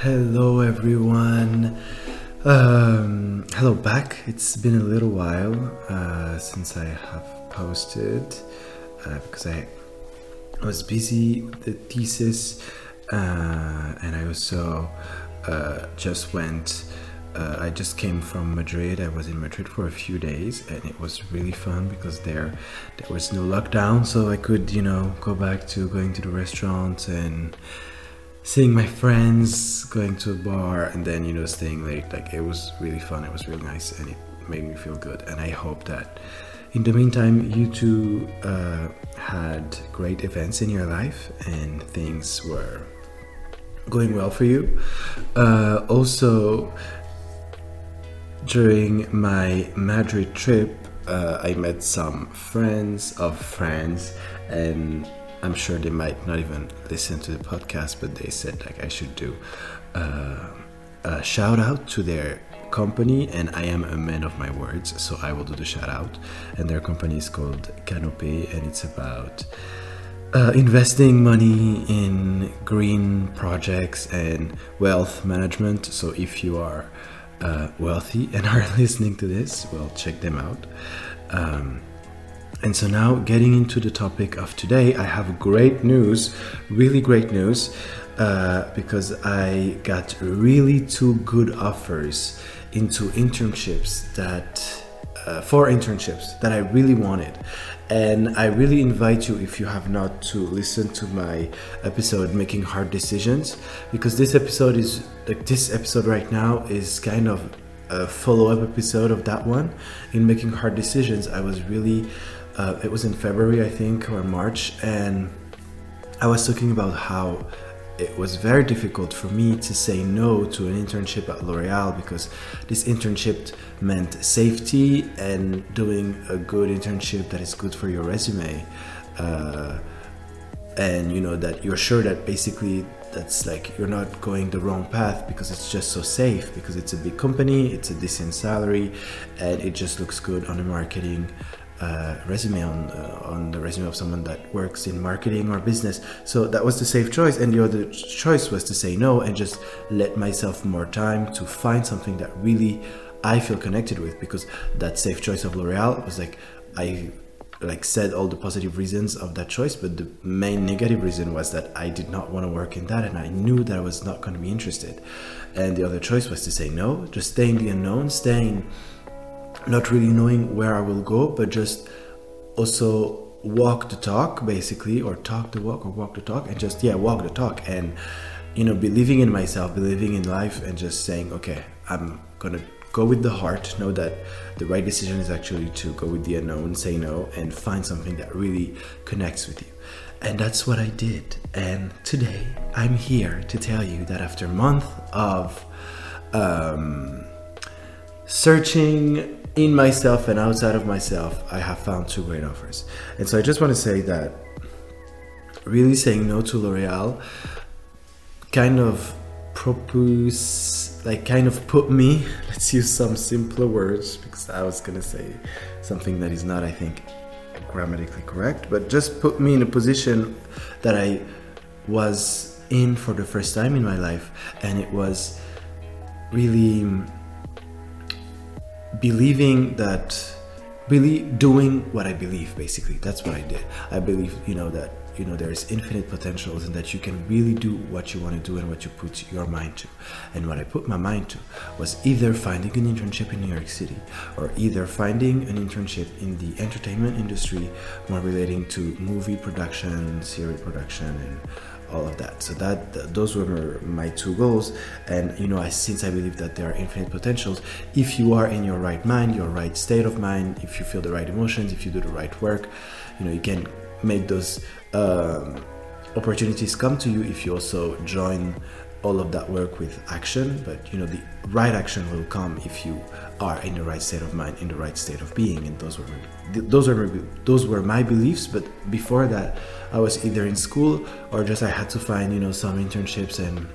Hello, everyone. Um, hello back. It's been a little while uh, since I have posted uh, because I was busy with the thesis uh, and I also uh, just went. Uh, I just came from Madrid. I was in Madrid for a few days, and it was really fun because there there was no lockdown, so I could, you know, go back to going to the restaurant and seeing my friends, going to a bar, and then you know staying late. Like it was really fun. It was really nice, and it made me feel good. And I hope that in the meantime, you two uh, had great events in your life and things were going well for you. Uh, also, during my Madrid trip, uh, I met some friends of friends, and I'm sure they might not even listen to the podcast, but they said like I should do uh, a shout out to their company, and I am a man of my words, so I will do the shout out. And their company is called Canopy, and it's about uh, investing money in green projects and wealth management. So if you are uh, wealthy and are listening to this, well, check them out. Um, and so now, getting into the topic of today, I have great news, really great news, uh, because I got really two good offers into internships that, uh, for internships that I really wanted. And I really invite you, if you have not, to listen to my episode, Making Hard Decisions, because this episode is like this episode right now is kind of a follow up episode of that one. In Making Hard Decisions, I was really uh, it was in February, I think, or March, and I was talking about how it was very difficult for me to say no to an internship at L'Oreal because this internship meant safety and doing a good internship that is good for your resume. Uh, and you know that you're sure that basically that's like you're not going the wrong path because it's just so safe because it's a big company it's a decent salary and it just looks good on the marketing uh, resume on uh, on the resume of someone that works in marketing or business. So that was the safe choice, and the other choice was to say no and just let myself more time to find something that really I feel connected with. Because that safe choice of L'Oreal was like I like said all the positive reasons of that choice, but the main negative reason was that I did not want to work in that, and I knew that I was not going to be interested. And the other choice was to say no, just stay in the unknown, staying not really knowing where I will go, but just also walk the talk basically, or talk the walk, or walk the talk, and just yeah, walk the talk, and you know, believing in myself, believing in life, and just saying, okay, I'm gonna go with the heart, know that the right decision is actually to go with the unknown, say no, and find something that really connects with you. And that's what I did. And today I'm here to tell you that after a month of um, searching in myself and outside of myself, I have found two great offers. And so I just want to say that really saying no to L'Oreal kind of propose, like, kind of put me, let's use some simpler words because I was to say something that is not, I think, grammatically correct, but just put me in a position that I was in for the first time in my life. And it was really believing that believe doing what i believe basically. That's what i did. I believe you know that you know there's infinite potentials and that you can really do what you want to do and what you put your mind to. And what i put my mind to was either finding an internship in new york city or either finding an internship in the entertainment industry more relating to movie production series production and all of that. So that th- those were my two goals. And you know, I, since I believe that there are infinite potentials, if you are in your right mind, your right state of mind, if you feel the right emotions, if you do the right work, you know, you can make those um, opportunities come to you if you also join all of that work with action but you know the right action will come if you are in the right state of mind in the right state of being and those were those were those were my beliefs but before that i was either in school or just i had to find you know some internships and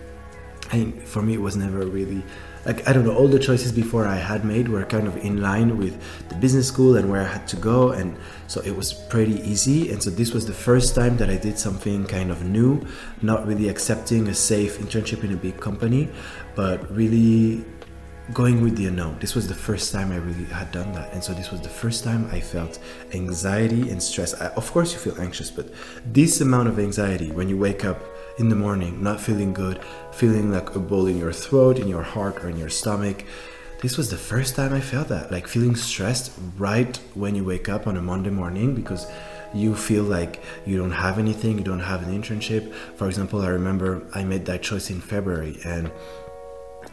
I, for me, it was never really like I don't know. All the choices before I had made were kind of in line with the business school and where I had to go, and so it was pretty easy. And so this was the first time that I did something kind of new, not really accepting a safe internship in a big company, but really going with the unknown. This was the first time I really had done that. And so this was the first time I felt anxiety and stress. I, of course, you feel anxious, but this amount of anxiety when you wake up in the morning, not feeling good, feeling like a ball in your throat, in your heart, or in your stomach. This was the first time I felt that, like feeling stressed right when you wake up on a Monday morning because you feel like you don't have anything, you don't have an internship. For example, I remember I made that choice in February and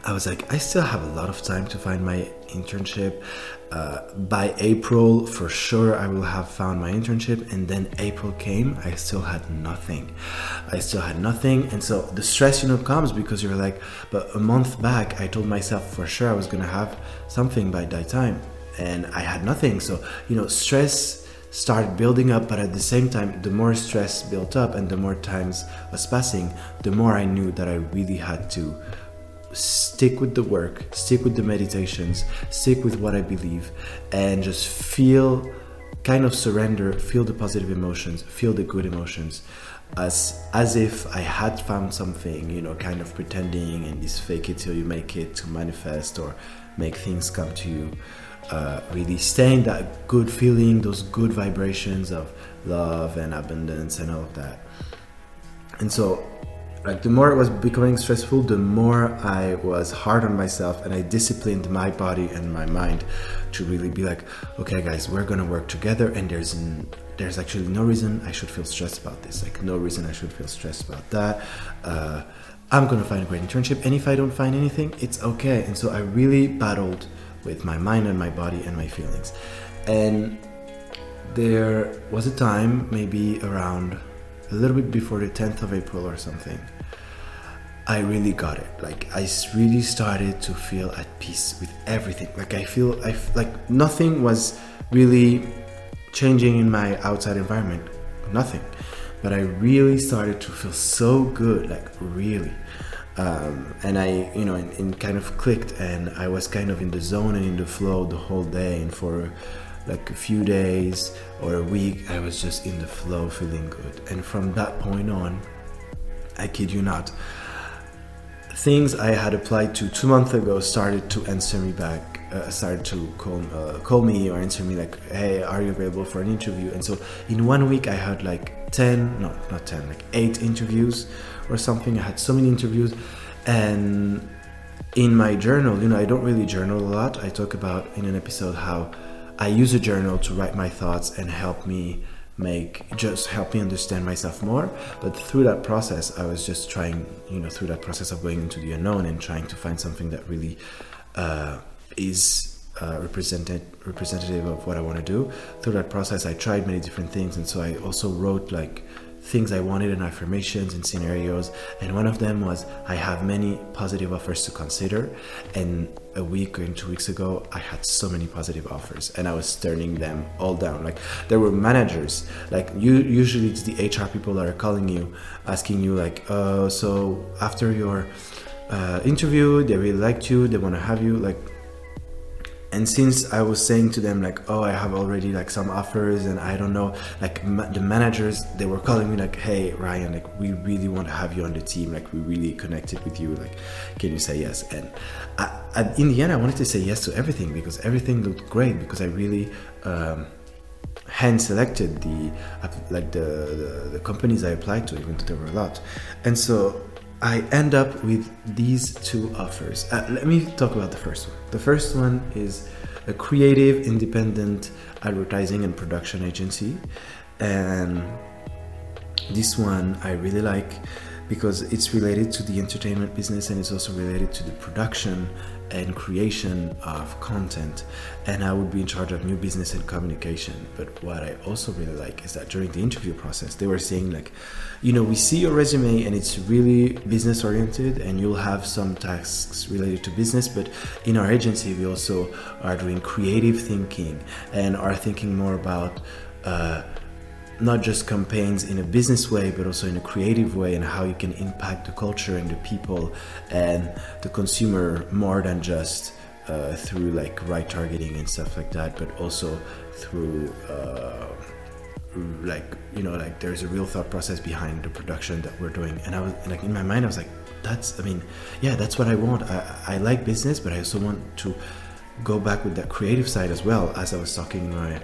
I was like, I still have a lot of time to find my internship. Uh, by April, for sure, I will have found my internship. And then April came, I still had nothing. I still had nothing. And so the stress, you know, comes because you're like, but a month back, I told myself for sure I was going to have something by that time. And I had nothing. So, you know, stress started building up but at the same time the more stress built up and the more times was passing the more i knew that i really had to stick with the work, stick with the meditations, stick with what I believe, and just feel kind of surrender, feel the positive emotions, feel the good emotions. As as if I had found something, you know, kind of pretending and this fake it till you make it to manifest or make things come to you. Uh, really stay in that good feeling, those good vibrations of love and abundance and all of that. And so like the more it was becoming stressful the more i was hard on myself and i disciplined my body and my mind to really be like okay guys we're gonna work together and there's n- there's actually no reason i should feel stressed about this. Like no reason i should feel stressed about that. Uh, i'm gonna find a great internship and if i don't find anything it's okay. And so i really battled with my mind and my body and my feelings. And there was a time maybe around a little bit before the 10th of April or something, I really got it. Like I really started to feel at peace with everything. Like I feel I like nothing was really changing in my outside environment. Nothing. But I really started to feel so good, like really. Um, and I, you know, and, and kind of clicked, and I was kind of in the zone and in the flow the whole day. And for like a few days or a week, I was just in the flow, feeling good. And from that point on, I kid you not, things I had applied to two months ago started to answer me back. Uh, started to call uh, call me or answer me like, "Hey, are you available for an interview?" And so in one week, I had like ten, no, not ten, like eight interviews or something. I had so many interviews, and in my journal, you know, I don't really journal a lot. I talk about in an episode how I use a journal to write my thoughts and help me make just help me understand myself more. But through that process i was just trying you know through that process of going into the unknown and trying to find something that really uh, is uh, represented representative of what i want to do. Through that process i tried many different things. And so i also wrote like things I wanted and affirmations and scenarios. And one of them was I have many positive offers to consider. And a week or two weeks ago, I had so many positive offers and I was turning them all down. Like there were managers, like you usually it's the HR people that are calling you, asking you like, uh, so after your uh, interview, they really liked you, they want to have you, like and since i was saying to them like oh i have already like some offers and i don't know like ma- the managers they were calling me like hey ryan like we really want to have you on the team. Like we really connected with you. Like can you say yes? And I, I, in the end i wanted to say yes to everything because everything looked great because i really um, hand selected the like the, the, the companies i applied to. Even though there were a lot. And so I end up with these two offers. Uh, let me talk about the first one. The first one is a creative, independent advertising and production agency. And this one I really like because it's related to the entertainment business and it's also related to the production and creation of content and i would be in charge of new business and communication. But what i also really like is that during the interview process they were saying like you know we see your resume and it's really business oriented and you'll have some tasks related to business but in our agency we also are doing creative thinking and are thinking more about uh, not just campaigns in a business way, but also in a creative way, and how you can impact the culture and the people and the consumer more than just uh, through like right targeting and stuff like that, but also through uh, like you know like there's a real thought process behind the production that we're doing. And I was like in my mind, I was like, that's I mean, yeah, that's what I want. I, I like business, but I also want to go back with that creative side as well. As I was talking in my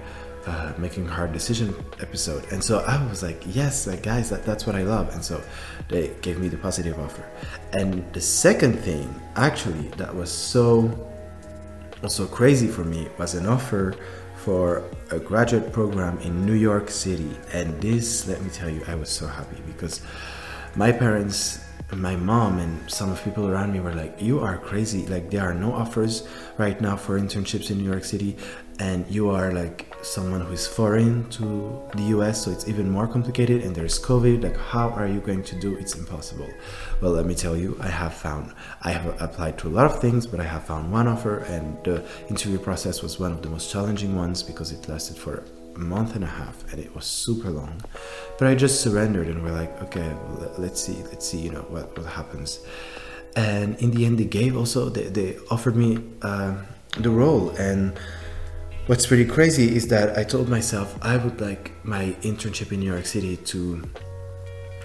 uh, making hard decision episode. And so i was like yes like guys that, that's what i love. And so they gave me the positive offer. And the second thing actually that was so so crazy for me was an offer for a graduate program in new york city. And this let me tell you i was so happy because my parents my mom and some of people around me were like you are crazy. Like there are no offers right now for internships in new york city. And you are like someone who is foreign to the US, so it's even more complicated. And there's COVID. Like, how are you going to do? It's impossible. Well, let me tell you, I have found. I have applied to a lot of things, but I have found one offer, and the interview process was one of the most challenging ones because it lasted for a month and a half, and it was super long. But I just surrendered, and we're like, okay, well, let's see, let's see, you know, what what happens. And in the end, they gave also they, they offered me uh, the role and What's pretty crazy is that I told myself I would like my internship in New York City to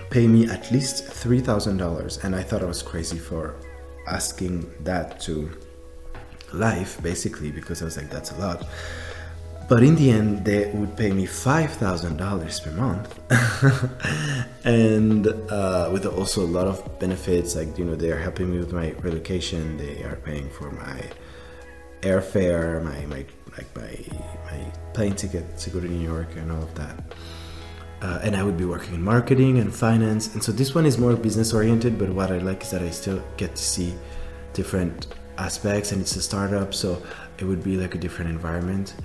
pay me at least $3,000. And I thought I was crazy for asking that to life, basically, because I was like, that's a lot. But in the end, they would pay me $5,000 per month. and uh, with also a lot of benefits, like, you know, they're helping me with my relocation, they are paying for my airfare, my, my like my my plane ticket to go to New York and all of that. Uh, and I would be working in marketing and finance. And so this one is more business oriented, but what I like is that I still get to see different aspects, and it's a startup, so it would be like a different environment.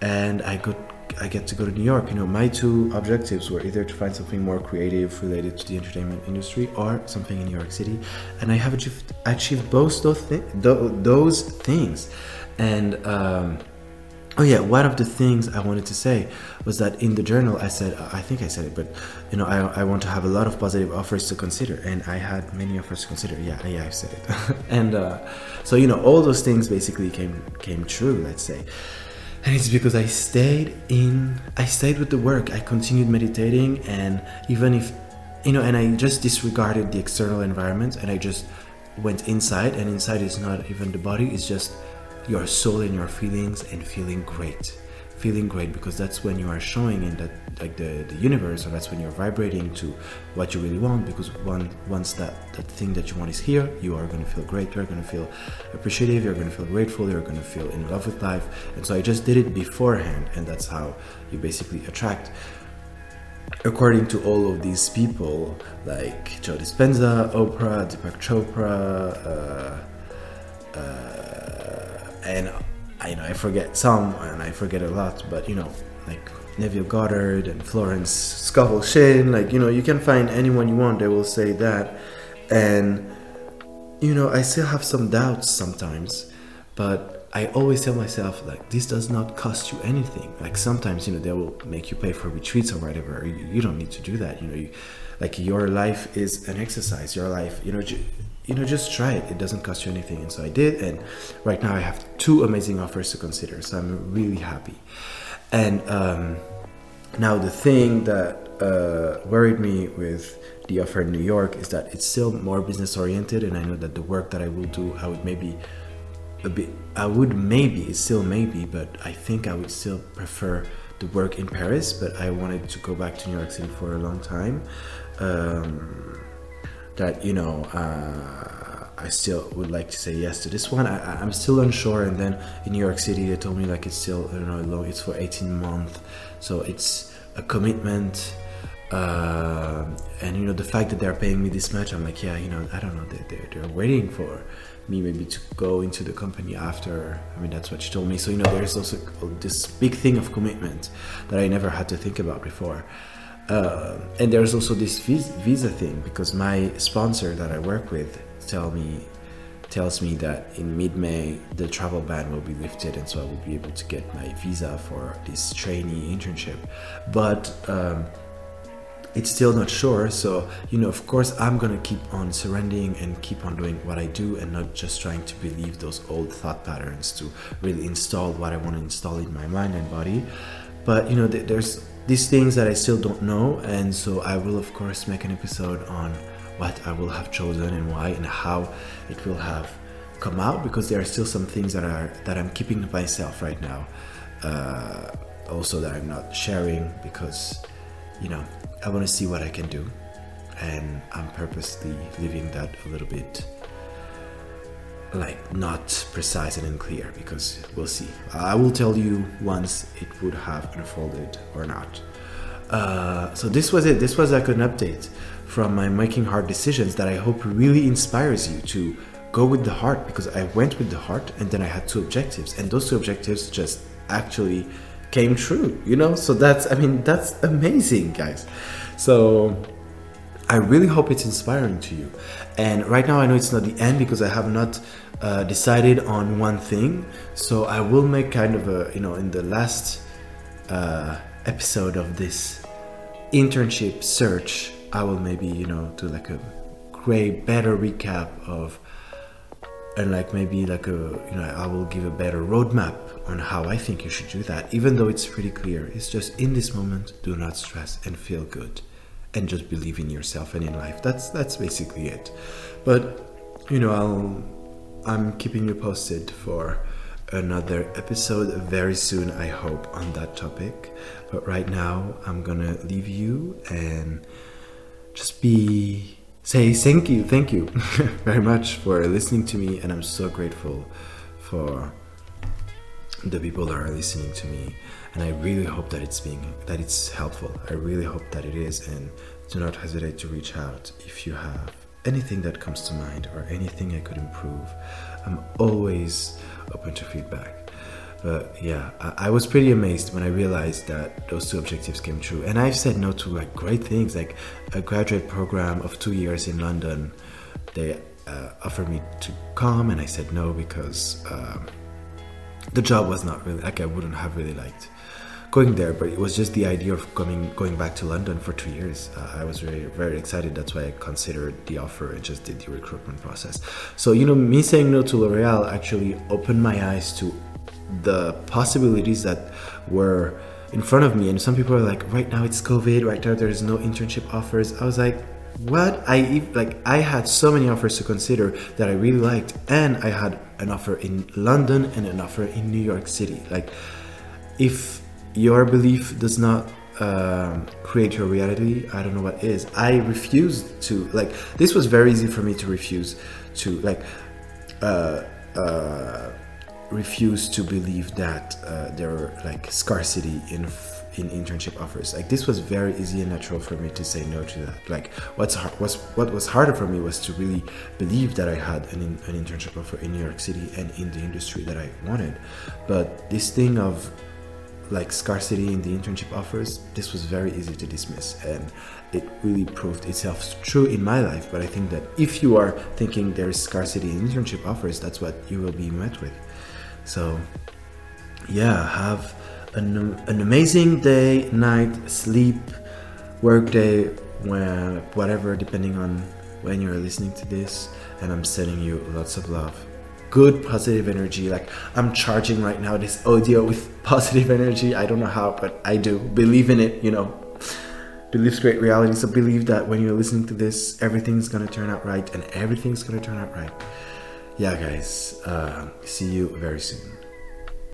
And I got I get to go to New York. You know, my two objectives were either to find something more creative related to the entertainment industry or something in New York City, and I have achieved, achieved both those th- those things. And um, Oh yeah, one of the things I wanted to say was that in the journal I said I think I said it, but you know I, I want to have a lot of positive offers to consider, and I had many offers to consider. Yeah, yeah, I said it, and uh, so you know all those things basically came came true. Let's say, and it's because I stayed in I stayed with the work. I continued meditating, and even if you know, and I just disregarded the external environment, and I just went inside, and inside is not even the body; it's just your soul and your feelings and feeling great. Feeling great because that's when you are showing in that like the, the universe or that's when you're vibrating to what you really want because one once that that thing that you want is here you are going to feel great you're going to feel appreciative you're going to feel grateful you're going to feel in love with life. And so i just did it beforehand and that's how you basically attract. According to all of these people like joe dispenza oprah deepak chopra uh, uh, and I you know I forget some and I forget a lot, but you know like Neville Goddard and Florence Scovel Shinn, like you know you can find anyone you want, they will say that, and you know I still have some doubts sometimes, but I always tell myself like this does not cost you anything. Like sometimes you know they will make you pay for retreats or whatever. You, you don't need to do that. You know, you, like your life is an exercise. Your life, you know, you know, just try it. It doesn't cost you anything. And so I did. And right now I have two amazing offers to consider. So I'm really happy. And um, now the thing that uh, worried me with the offer in New York is that it's still more business oriented. And I know that the work that I will do, I would maybe a bit, I would maybe, it's still maybe, but I think I would still prefer the work in Paris. But I wanted to go back to New York City for a long time. Um, that you know uh, I still would like to say yes to this one. I, am still unsure. And then in New York City, they told me like it's still I don't know It's for 18 months, so it's a commitment. Uh, and you know the fact that they're paying me this much, I'm like, yeah, you know, I don't know. They, they're, they're waiting for me maybe to go into the company after. I mean, that's what she told me. So you know, there's also this big thing of commitment that I never had to think about before. Uh, and there's also this visa thing because my sponsor that I work with tell me tells me that in mid-May the travel ban will be lifted, and so I will be able to get my visa for this trainee internship. But um, it's still not sure. So, you know, of course, I'm gonna keep on surrendering and keep on doing what I do and not just trying to believe those old thought patterns to really install what I want to install in my mind and body. But, you know, th- there's these things that I still don't know, and so I will, of course, make an episode on what I will have chosen and why and how it will have come out because there are still some things that are that I'm keeping to myself right now. Uh, also, that I'm not sharing because, you know, I want to see what I can do, and I'm purposely leaving that a little bit like not precise and unclear because we'll see. I will tell you once it would have unfolded or not. Uh, so this was it. This was like an update from my making hard decisions that I hope really inspires you to go with the heart because I went with the heart and then I had two objectives and those two objectives just actually came true, you know? So that's I mean that's amazing, guys. So I really hope it's inspiring to you. And right now, I know it's not the end because I have not uh, decided on one thing. So I will make kind of a, you know, in the last uh, episode of this internship search, I will maybe, you know, do like a great, better recap of, and like maybe like a, you know, I will give a better roadmap on how I think you should do that, even though it's pretty clear. It's just in this moment, do not stress and feel good and just believe in yourself and in life. That's that's basically it. But you know, I'll I'm keeping you posted for another episode very soon, I hope, on that topic. But right now, I'm gonna leave you and just be say thank you, thank you very much for listening to me, and I'm so grateful for the people that are listening to me and i really hope that it's being that it's helpful. I really hope that it is and do not hesitate to reach out if you have anything that comes to mind or anything i could improve. I'm always open to feedback. But yeah I, was pretty amazed when i realized that those two objectives came true. And i've said no to like great things like a graduate program of two years in london. They uh, offered me to come and i said no because um, the job was not really like I wouldn't have really liked going there, but it was just the idea of coming going back to London for two years. Uh, I was very very excited. That's why I considered the offer and just did the recruitment process. So you know, me saying no to L'Oreal actually opened my eyes to the possibilities that were in front of me. And some people are like, right now it's COVID. Right now there's no internship offers. I was like what I like I had so many offers to consider that I really liked and I had an offer in London and an offer in New York City. Like if your belief does not um, create your reality I don't know what is. I refused to like this was very easy for me to refuse to like uh, uh, refuse to believe that uh, there were like scarcity in in internship offers. Like this was very easy and natural for me to say no to that. Like what's hard, what's what was harder for me was to really believe that I had an, an internship offer in New York City and in the industry that I wanted. But this thing of like scarcity in the internship offers, this was very easy to dismiss and it really proved itself true in my life. But I think that if you are thinking there is scarcity in internship offers, that's what you will be met with. So yeah, have an, an amazing day, night, sleep, work day, when, whatever, depending on when you're listening to this. And I'm sending you lots of love. Good positive energy. Like I'm charging right now this audio with positive energy. I don't know how, but I do. Believe in it, you know. Believe's great reality. So believe that when you're listening to this, everything's gonna turn out right and everything's gonna turn out right. Yeah, guys. Uh, see you very soon.